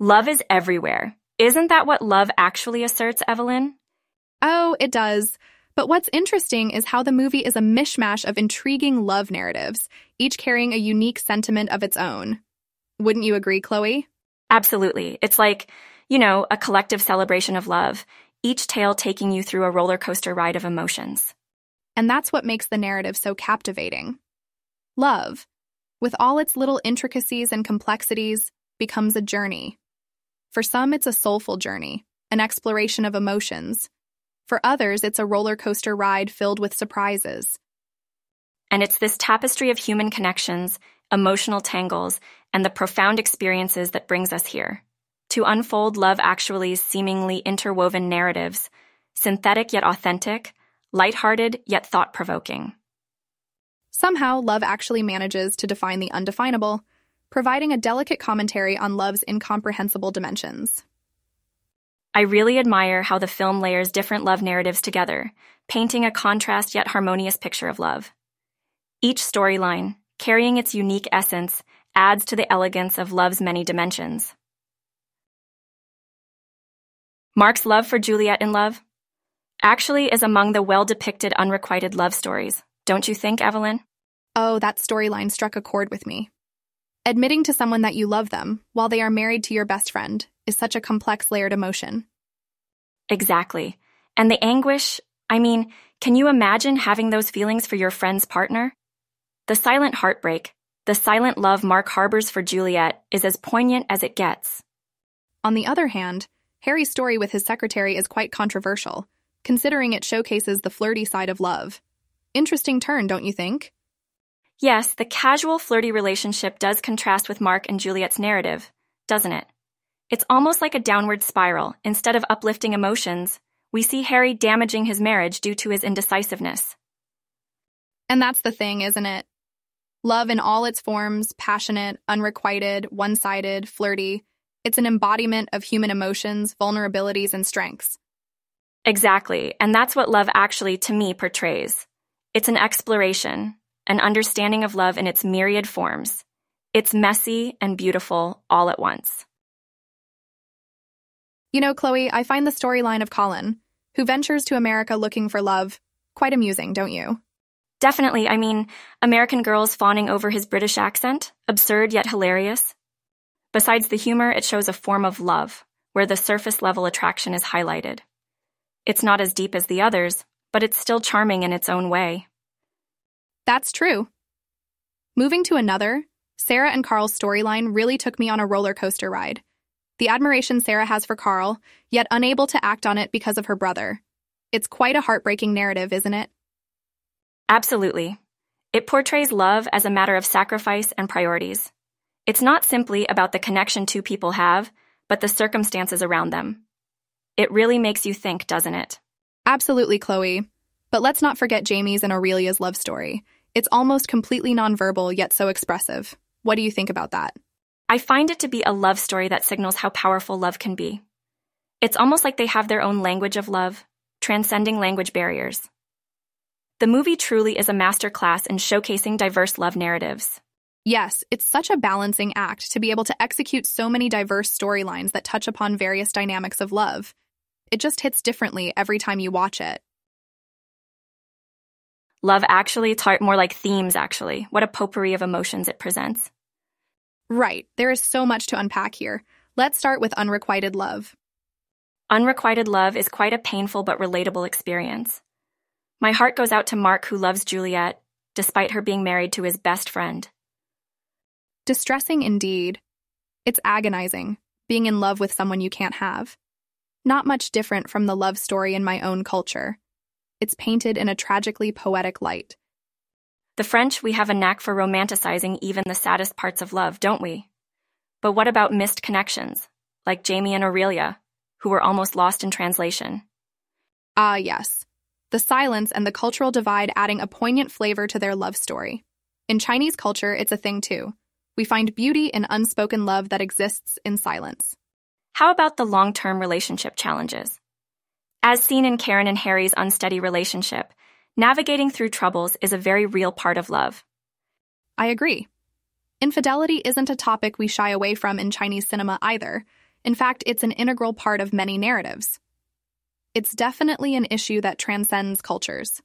Love is everywhere. Isn't that what love actually asserts, Evelyn? Oh, it does. But what's interesting is how the movie is a mishmash of intriguing love narratives, each carrying a unique sentiment of its own. Wouldn't you agree, Chloe? Absolutely. It's like, you know, a collective celebration of love, each tale taking you through a roller coaster ride of emotions. And that's what makes the narrative so captivating. Love, with all its little intricacies and complexities, becomes a journey. For some, it's a soulful journey, an exploration of emotions. For others, it's a roller coaster ride filled with surprises. And it's this tapestry of human connections, emotional tangles, and the profound experiences that brings us here. To unfold Love Actually's seemingly interwoven narratives, synthetic yet authentic, lighthearted yet thought provoking. Somehow, Love Actually manages to define the undefinable, providing a delicate commentary on love's incomprehensible dimensions. I really admire how the film layers different love narratives together, painting a contrast yet harmonious picture of love. Each storyline, carrying its unique essence, adds to the elegance of love's many dimensions. Mark's love for Juliet in Love actually is among the well depicted unrequited love stories, don't you think, Evelyn? Oh, that storyline struck a chord with me. Admitting to someone that you love them while they are married to your best friend is such a complex layered emotion. Exactly. And the anguish, I mean, can you imagine having those feelings for your friend's partner? The silent heartbreak, the silent love Mark harbors for Juliet is as poignant as it gets. On the other hand, Harry's story with his secretary is quite controversial, considering it showcases the flirty side of love. Interesting turn, don't you think? Yes, the casual flirty relationship does contrast with Mark and Juliet's narrative, doesn't it? It's almost like a downward spiral. Instead of uplifting emotions, we see Harry damaging his marriage due to his indecisiveness. And that's the thing, isn't it? Love in all its forms passionate, unrequited, one sided, flirty it's an embodiment of human emotions, vulnerabilities, and strengths. Exactly, and that's what love actually, to me, portrays. It's an exploration, an understanding of love in its myriad forms. It's messy and beautiful all at once. You know, Chloe, I find the storyline of Colin, who ventures to America looking for love, quite amusing, don't you? Definitely. I mean, American girls fawning over his British accent, absurd yet hilarious. Besides the humor, it shows a form of love, where the surface level attraction is highlighted. It's not as deep as the others, but it's still charming in its own way. That's true. Moving to another, Sarah and Karl's storyline really took me on a roller coaster ride. The admiration Sarah has for Karl, yet unable to act on it because of her brother. It's quite a heartbreaking narrative, isn't it? Absolutely. It portrays love as a matter of sacrifice and priorities. It's not simply about the connection two people have, but the circumstances around them. It really makes you think, doesn't it? Absolutely, Chloe. But let's not forget Jamie's and Aurelia's love story. It's almost completely nonverbal, yet so expressive. What do you think about that? I find it to be a love story that signals how powerful love can be. It's almost like they have their own language of love, transcending language barriers. The movie truly is a masterclass in showcasing diverse love narratives. Yes, it's such a balancing act to be able to execute so many diverse storylines that touch upon various dynamics of love. It just hits differently every time you watch it. Love actually, it's more like themes, actually. What a potpourri of emotions it presents. Right, there is so much to unpack here. Let's start with unrequited love. Unrequited love is quite a painful but relatable experience. My heart goes out to Mark, who loves Juliet, despite her being married to his best friend. Distressing indeed. It's agonizing, being in love with someone you can't have. Not much different from the love story in my own culture. It's painted in a tragically poetic light. The French, we have a knack for romanticizing even the saddest parts of love, don't we? But what about missed connections, like Jamie and Aurelia, who were almost lost in translation? Ah, yes. The silence and the cultural divide adding a poignant flavor to their love story. In Chinese culture, it's a thing too. We find beauty in unspoken love that exists in silence. How about the long term relationship challenges? As seen in Karen and Harry's unsteady relationship, navigating through troubles is a very real part of love. I agree. Infidelity isn't a topic we shy away from in Chinese cinema either. In fact, it's an integral part of many narratives. It's definitely an issue that transcends cultures.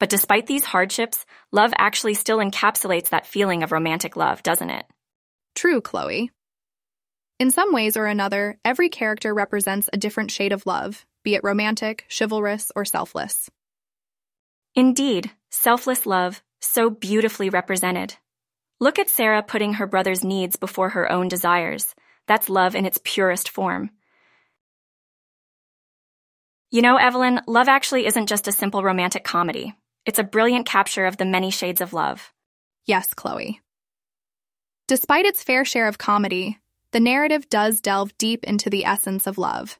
But despite these hardships, love actually still encapsulates that feeling of romantic love, doesn't it? True, Chloe. In some ways or another, every character represents a different shade of love, be it romantic, chivalrous, or selfless. Indeed, selfless love, so beautifully represented. Look at Sarah putting her brother's needs before her own desires. That's love in its purest form. You know, Evelyn, love actually isn't just a simple romantic comedy. It's a brilliant capture of the many shades of love. Yes, Chloe. Despite its fair share of comedy, the narrative does delve deep into the essence of love.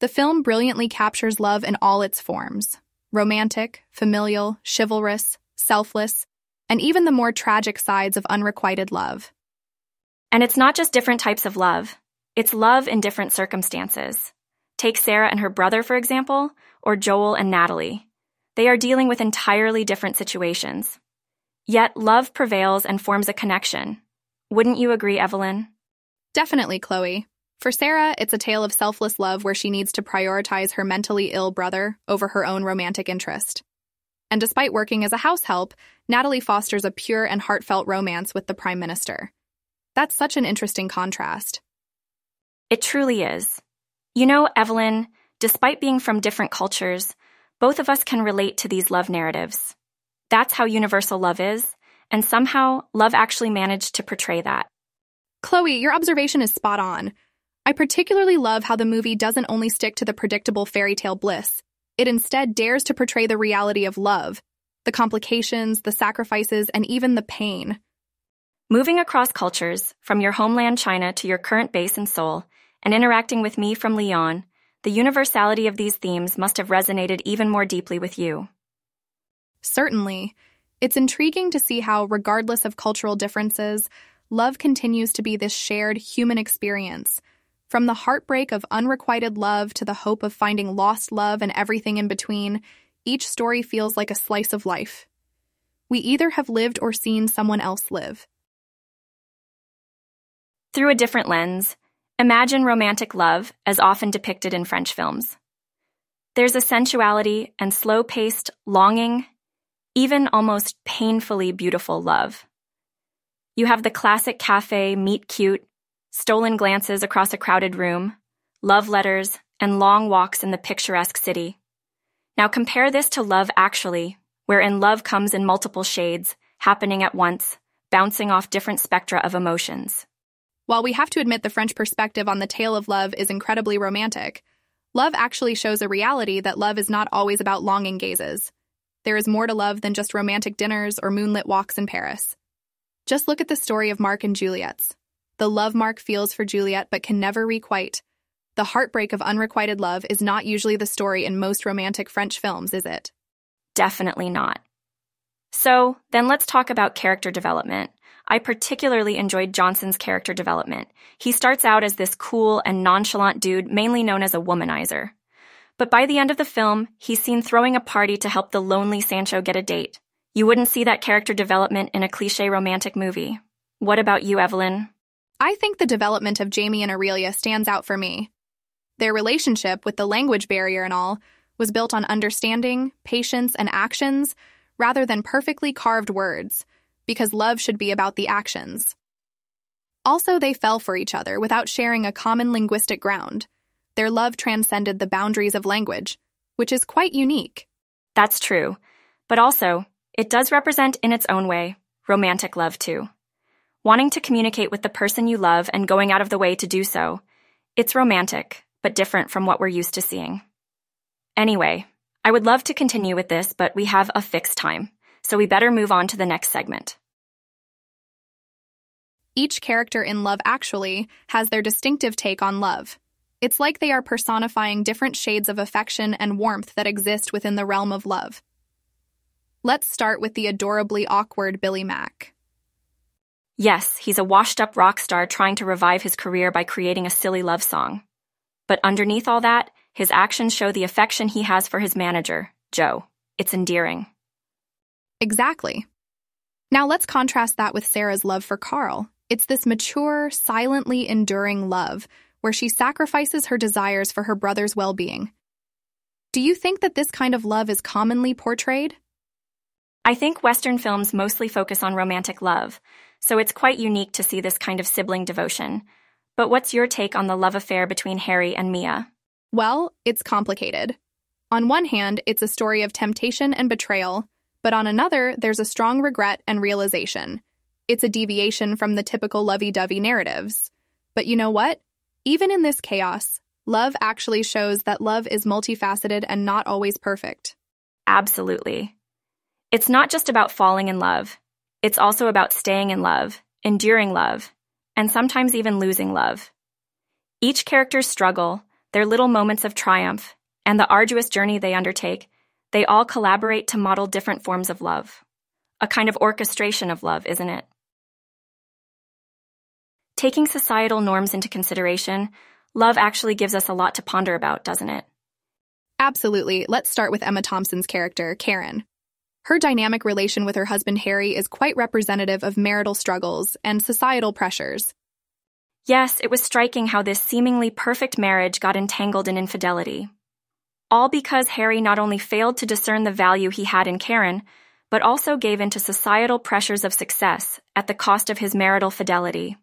The film brilliantly captures love in all its forms romantic, familial, chivalrous, selfless, and even the more tragic sides of unrequited love. And it's not just different types of love, it's love in different circumstances. Take Sarah and her brother, for example, or Joel and Natalie. They are dealing with entirely different situations. Yet love prevails and forms a connection. Wouldn't you agree, Evelyn? Definitely, Chloe. For Sarah, it's a tale of selfless love where she needs to prioritize her mentally ill brother over her own romantic interest. And despite working as a house help, Natalie fosters a pure and heartfelt romance with the Prime Minister. That's such an interesting contrast. It truly is. You know, Evelyn, despite being from different cultures, both of us can relate to these love narratives. That's how universal love is, and somehow love actually managed to portray that. Chloe, your observation is spot on. I particularly love how the movie doesn't only stick to the predictable fairy tale bliss, it instead dares to portray the reality of love, the complications, the sacrifices, and even the pain. Moving across cultures, from your homeland China to your current base in Seoul, and interacting with me from Lyon, the universality of these themes must have resonated even more deeply with you. Certainly. It's intriguing to see how, regardless of cultural differences, love continues to be this shared human experience. From the heartbreak of unrequited love to the hope of finding lost love and everything in between, each story feels like a slice of life. We either have lived or seen someone else live. Through a different lens, Imagine romantic love as often depicted in French films. There's a sensuality and slow paced, longing, even almost painfully beautiful love. You have the classic cafe meet cute, stolen glances across a crowded room, love letters, and long walks in the picturesque city. Now compare this to Love Actually, wherein love comes in multiple shades, happening at once, bouncing off different spectra of emotions. While we have to admit the French perspective on the tale of love is incredibly romantic, love actually shows a reality that love is not always about longing gazes. There is more to love than just romantic dinners or moonlit walks in Paris. Just look at the story of Mark and Juliet's. The love Mark feels for Juliet but can never requite. The heartbreak of unrequited love is not usually the story in most romantic French films, is it? Definitely not. So, then let's talk about character development. I particularly enjoyed Johnson's character development. He starts out as this cool and nonchalant dude, mainly known as a womanizer. But by the end of the film, he's seen throwing a party to help the lonely Sancho get a date. You wouldn't see that character development in a cliche romantic movie. What about you, Evelyn? I think the development of Jamie and Aurelia stands out for me. Their relationship, with the language barrier and all, was built on understanding, patience, and actions rather than perfectly carved words because love should be about the actions. Also, they fell for each other without sharing a common linguistic ground. Their love transcended the boundaries of language, which is quite unique. That's true. But also, it does represent in its own way romantic love too. Wanting to communicate with the person you love and going out of the way to do so. It's romantic, but different from what we're used to seeing. Anyway, I would love to continue with this, but we have a fixed time so we better move on to the next segment. Each character in Love Actually has their distinctive take on love. It's like they are personifying different shades of affection and warmth that exist within the realm of love. Let's start with the adorably awkward Billy Mack. Yes, he's a washed up rock star trying to revive his career by creating a silly love song. But underneath all that, his actions show the affection he has for his manager, Joe. It's endearing. Exactly. Now let's contrast that with Sarah's love for Karl. It's this mature, silently enduring love, where she sacrifices her desires for her brother's well being. Do you think that this kind of love is commonly portrayed? I think Western films mostly focus on romantic love, so it's quite unique to see this kind of sibling devotion. But what's your take on the love affair between Harry and Mia? Well, it's complicated. On one hand, it's a story of temptation and betrayal, but on another, there's a strong regret and realization. It's a deviation from the typical lovey dovey narratives. But you know what? Even in this chaos, love actually shows that love is multifaceted and not always perfect. Absolutely. It's not just about falling in love, it's also about staying in love, enduring love, and sometimes even losing love. Each character's struggle, their little moments of triumph, and the arduous journey they undertake, they all collaborate to model different forms of love. A kind of orchestration of love, isn't it? Taking societal norms into consideration, love actually gives us a lot to ponder about, doesn't it? Absolutely. Let's start with Emma Thompson's character, Karen. Her dynamic relation with her husband Harry is quite representative of marital struggles and societal pressures. Yes, it was striking how this seemingly perfect marriage got entangled in infidelity. All because Harry not only failed to discern the value he had in Karen, but also gave in to societal pressures of success at the cost of his marital fidelity.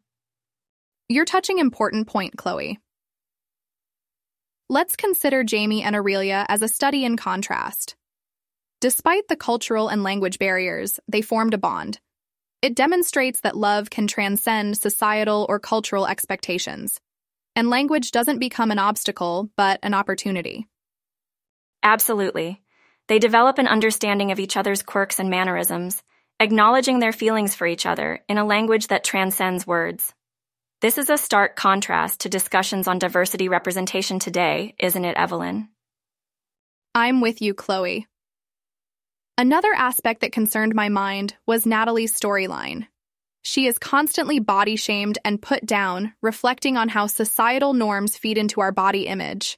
You're touching important point, Chloe. Let's consider Jamie and Aurelia as a study in contrast. Despite the cultural and language barriers, they formed a bond. It demonstrates that love can transcend societal or cultural expectations, and language doesn't become an obstacle, but an opportunity. Absolutely. They develop an understanding of each other's quirks and mannerisms, acknowledging their feelings for each other in a language that transcends words. This is a stark contrast to discussions on diversity representation today, isn't it, Evelyn? I'm with you, Chloe. Another aspect that concerned my mind was Natalie's storyline. She is constantly body shamed and put down, reflecting on how societal norms feed into our body image.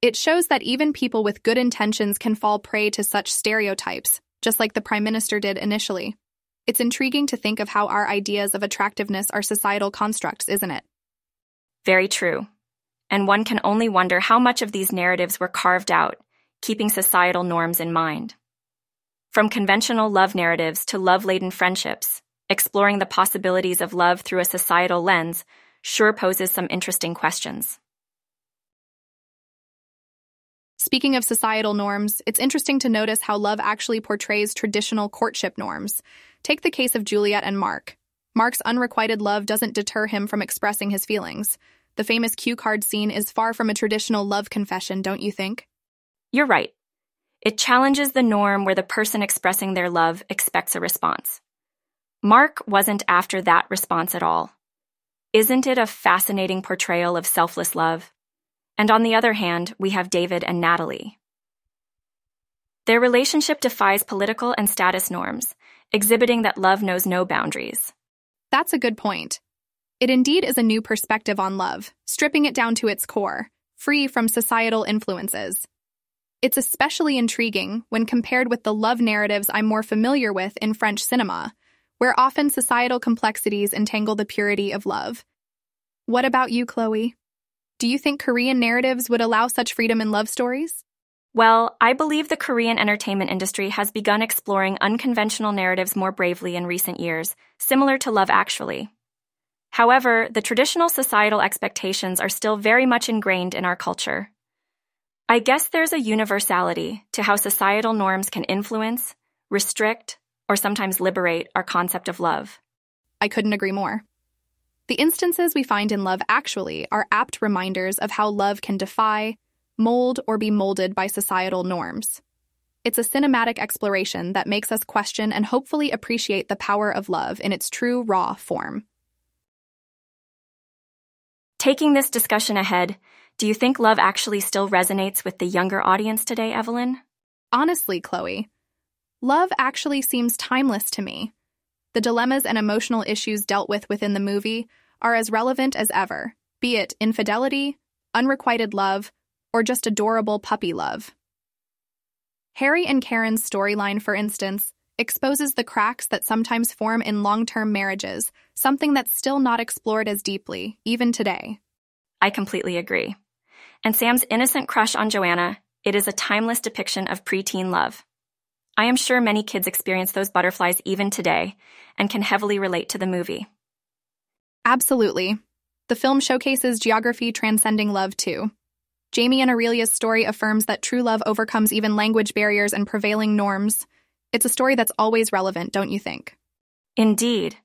It shows that even people with good intentions can fall prey to such stereotypes, just like the Prime Minister did initially. It's intriguing to think of how our ideas of attractiveness are societal constructs, isn't it? Very true. And one can only wonder how much of these narratives were carved out, keeping societal norms in mind. From conventional love narratives to love laden friendships, exploring the possibilities of love through a societal lens sure poses some interesting questions. Speaking of societal norms, it's interesting to notice how love actually portrays traditional courtship norms. Take the case of Juliet and Mark. Mark's unrequited love doesn't deter him from expressing his feelings. The famous cue card scene is far from a traditional love confession, don't you think? You're right. It challenges the norm where the person expressing their love expects a response. Mark wasn't after that response at all. Isn't it a fascinating portrayal of selfless love? And on the other hand, we have David and Natalie. Their relationship defies political and status norms, exhibiting that love knows no boundaries. That's a good point. It indeed is a new perspective on love, stripping it down to its core, free from societal influences. It's especially intriguing when compared with the love narratives I'm more familiar with in French cinema, where often societal complexities entangle the purity of love. What about you, Chloe? Do you think Korean narratives would allow such freedom in love stories? Well, I believe the Korean entertainment industry has begun exploring unconventional narratives more bravely in recent years, similar to Love Actually. However, the traditional societal expectations are still very much ingrained in our culture. I guess there's a universality to how societal norms can influence, restrict, or sometimes liberate our concept of love. I couldn't agree more. The instances we find in Love Actually are apt reminders of how love can defy, mold, or be molded by societal norms. It's a cinematic exploration that makes us question and hopefully appreciate the power of love in its true, raw form. Taking this discussion ahead, do you think love actually still resonates with the younger audience today, Evelyn? Honestly, Chloe, love actually seems timeless to me. The dilemmas and emotional issues dealt with within the movie are as relevant as ever, be it infidelity, unrequited love, or just adorable puppy love. Harry and Karen's storyline, for instance, exposes the cracks that sometimes form in long term marriages, something that's still not explored as deeply, even today. I completely agree. And Sam's innocent crush on Joanna, it is a timeless depiction of preteen love. I am sure many kids experience those butterflies even today and can heavily relate to the movie. Absolutely. The film showcases geography transcending love, too. Jamie and Aurelia's story affirms that true love overcomes even language barriers and prevailing norms. It's a story that's always relevant, don't you think? Indeed.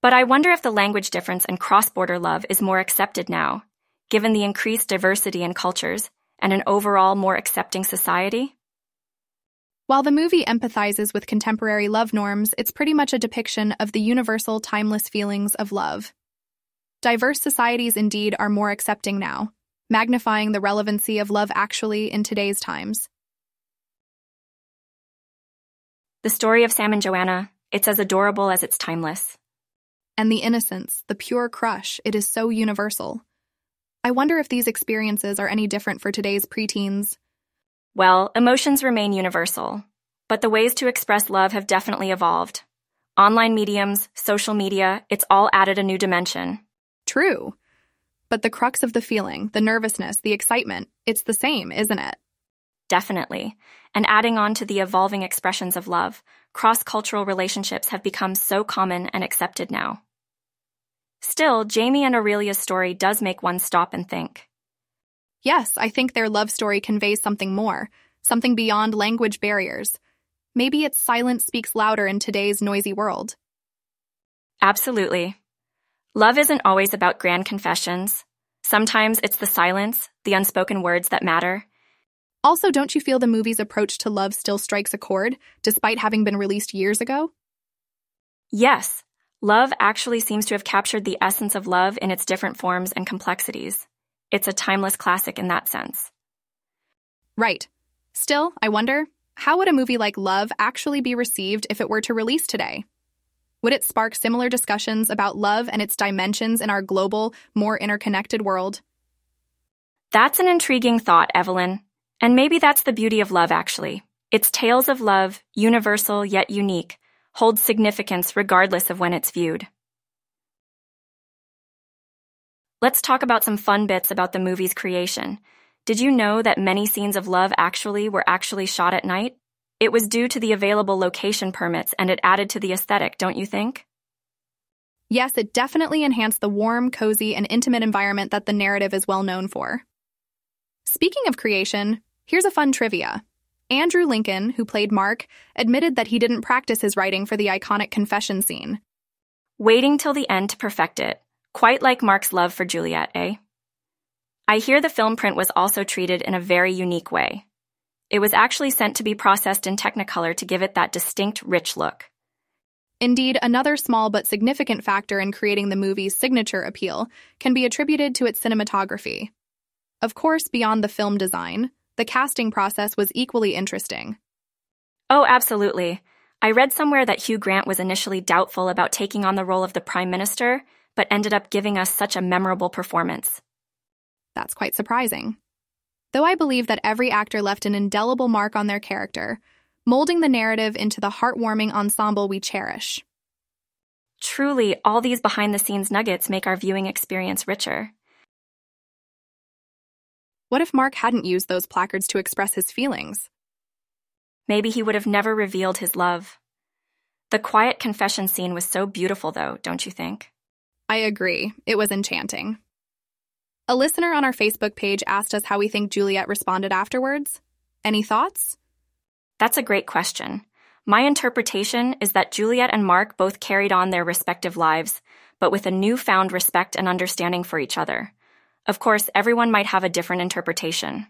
But I wonder if the language difference and cross border love is more accepted now, given the increased diversity in cultures and an overall more accepting society? While the movie empathizes with contemporary love norms, it's pretty much a depiction of the universal, timeless feelings of love. Diverse societies indeed are more accepting now, magnifying the relevancy of love actually in today's times. The story of Sam and Joanna, it's as adorable as it's timeless. And the innocence, the pure crush, it is so universal. I wonder if these experiences are any different for today's preteens. Well, emotions remain universal, but the ways to express love have definitely evolved. Online mediums, social media, it's all added a new dimension. True. But the crux of the feeling, the nervousness, the excitement, it's the same, isn't it? Definitely. And adding on to the evolving expressions of love, cross cultural relationships have become so common and accepted now. Still, Jamie and Aurelia's story does make one stop and think. Yes, I think their love story conveys something more, something beyond language barriers. Maybe its silence speaks louder in today's noisy world. Absolutely. Love isn't always about grand confessions. Sometimes it's the silence, the unspoken words that matter. Also, don't you feel the movie's approach to love still strikes a chord, despite having been released years ago? Yes, love actually seems to have captured the essence of love in its different forms and complexities. It's a timeless classic in that sense. Right. Still, I wonder, how would a movie like Love actually be received if it were to release today? Would it spark similar discussions about love and its dimensions in our global, more interconnected world? That's an intriguing thought, Evelyn. And maybe that's the beauty of love, actually. Its tales of love, universal yet unique, hold significance regardless of when it's viewed. Let's talk about some fun bits about the movie's creation. Did you know that many scenes of love actually were actually shot at night? It was due to the available location permits and it added to the aesthetic, don't you think? Yes, it definitely enhanced the warm, cozy, and intimate environment that the narrative is well known for. Speaking of creation, here's a fun trivia. Andrew Lincoln, who played Mark, admitted that he didn't practice his writing for the iconic confession scene. Waiting till the end to perfect it. Quite like Mark's love for Juliet, eh? I hear the film print was also treated in a very unique way. It was actually sent to be processed in Technicolor to give it that distinct, rich look. Indeed, another small but significant factor in creating the movie's signature appeal can be attributed to its cinematography. Of course, beyond the film design, the casting process was equally interesting. Oh, absolutely. I read somewhere that Hugh Grant was initially doubtful about taking on the role of the Prime Minister, but ended up giving us such a memorable performance. That's quite surprising. Though I believe that every actor left an indelible mark on their character, molding the narrative into the heartwarming ensemble we cherish. Truly, all these behind the scenes nuggets make our viewing experience richer. What if Mark hadn't used those placards to express his feelings? Maybe he would have never revealed his love. The quiet confession scene was so beautiful, though, don't you think? I agree. It was enchanting. A listener on our Facebook page asked us how we think Juliet responded afterwards. Any thoughts? That's a great question. My interpretation is that Juliet and Mark both carried on their respective lives, but with a newfound respect and understanding for each other. Of course, everyone might have a different interpretation.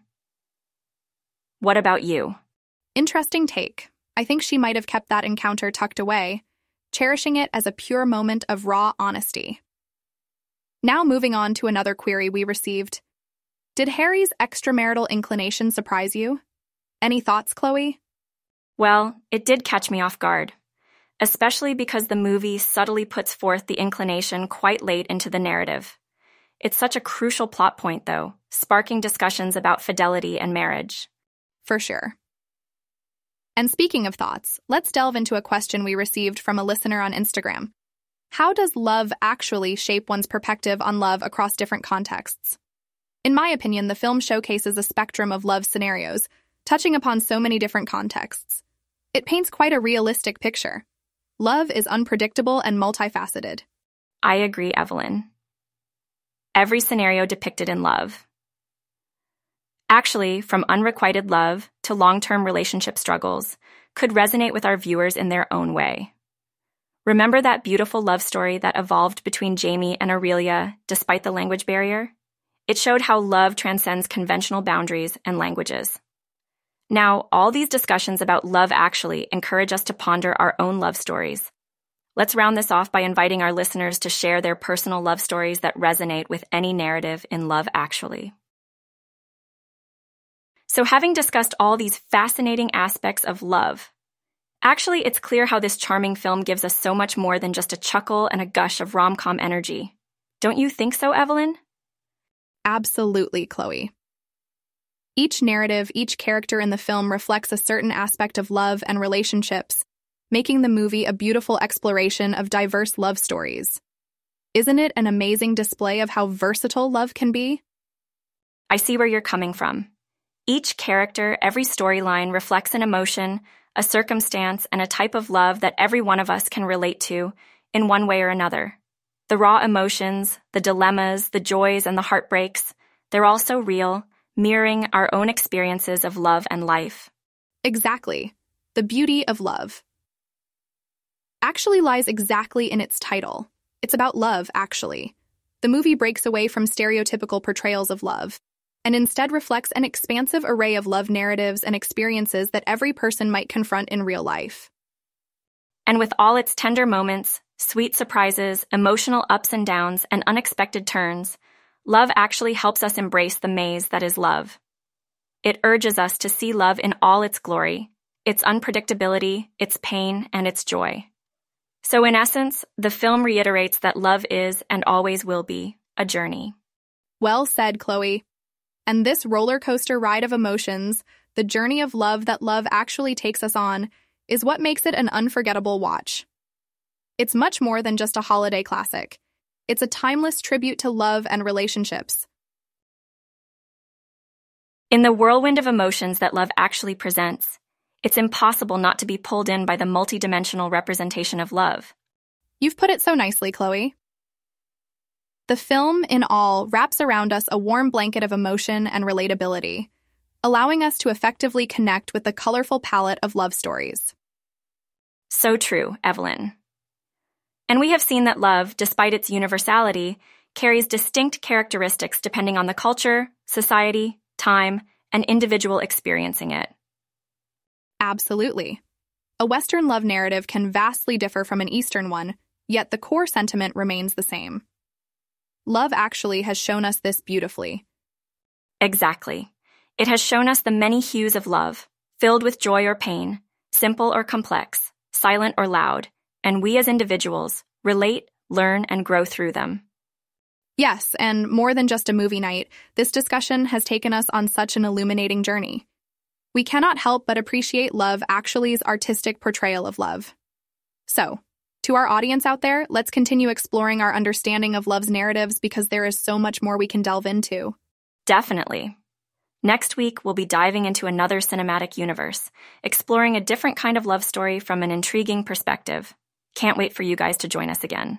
What about you? Interesting take. I think she might have kept that encounter tucked away, cherishing it as a pure moment of raw honesty. Now, moving on to another query we received. Did Harry's extramarital inclination surprise you? Any thoughts, Chloe? Well, it did catch me off guard, especially because the movie subtly puts forth the inclination quite late into the narrative. It's such a crucial plot point, though, sparking discussions about fidelity and marriage. For sure. And speaking of thoughts, let's delve into a question we received from a listener on Instagram. How does love actually shape one's perspective on love across different contexts? In my opinion, the film showcases a spectrum of love scenarios, touching upon so many different contexts. It paints quite a realistic picture. Love is unpredictable and multifaceted. I agree, Evelyn. Every scenario depicted in love. Actually, from unrequited love to long term relationship struggles, could resonate with our viewers in their own way. Remember that beautiful love story that evolved between Jamie and Aurelia despite the language barrier? It showed how love transcends conventional boundaries and languages. Now, all these discussions about love actually encourage us to ponder our own love stories. Let's round this off by inviting our listeners to share their personal love stories that resonate with any narrative in Love Actually. So, having discussed all these fascinating aspects of love, actually, it's clear how this charming film gives us so much more than just a chuckle and a gush of rom com energy. Don't you think so, Evelyn? Absolutely, Chloe. Each narrative, each character in the film reflects a certain aspect of love and relationships, making the movie a beautiful exploration of diverse love stories. Isn't it an amazing display of how versatile love can be? I see where you're coming from. Each character, every storyline reflects an emotion, a circumstance, and a type of love that every one of us can relate to in one way or another. The raw emotions, the dilemmas, the joys, and the heartbreaks, they're all so real, mirroring our own experiences of love and life. Exactly. The beauty of love. Actually lies exactly in its title. It's about love, actually. The movie breaks away from stereotypical portrayals of love and instead reflects an expansive array of love narratives and experiences that every person might confront in real life. And with all its tender moments, sweet surprises, emotional ups and downs, and unexpected turns, love actually helps us embrace the maze that is love. It urges us to see love in all its glory, its unpredictability, its pain, and its joy. So, in essence, the film reiterates that love is and always will be a journey. Well said, Chloe. And this roller coaster ride of emotions, the journey of love that love actually takes us on, is what makes it an unforgettable watch. It's much more than just a holiday classic. It's a timeless tribute to love and relationships. In the whirlwind of emotions that love actually presents, it's impossible not to be pulled in by the multidimensional representation of love. You've put it so nicely, Chloe. The film, in all, wraps around us a warm blanket of emotion and relatability, allowing us to effectively connect with the colorful palette of love stories. So true, Evelyn. And we have seen that love, despite its universality, carries distinct characteristics depending on the culture, society, time, and individual experiencing it. Absolutely. A Western love narrative can vastly differ from an Eastern one, yet the core sentiment remains the same. Love actually has shown us this beautifully. Exactly. It has shown us the many hues of love, filled with joy or pain, simple or complex, silent or loud, and we as individuals relate, learn, and grow through them. Yes, and more than just a movie night, this discussion has taken us on such an illuminating journey. We cannot help but appreciate Love Actually's artistic portrayal of love. So, to our audience out there, let's continue exploring our understanding of love's narratives because there is so much more we can delve into. Definitely. Next week, we'll be diving into another cinematic universe, exploring a different kind of love story from an intriguing perspective. Can't wait for you guys to join us again.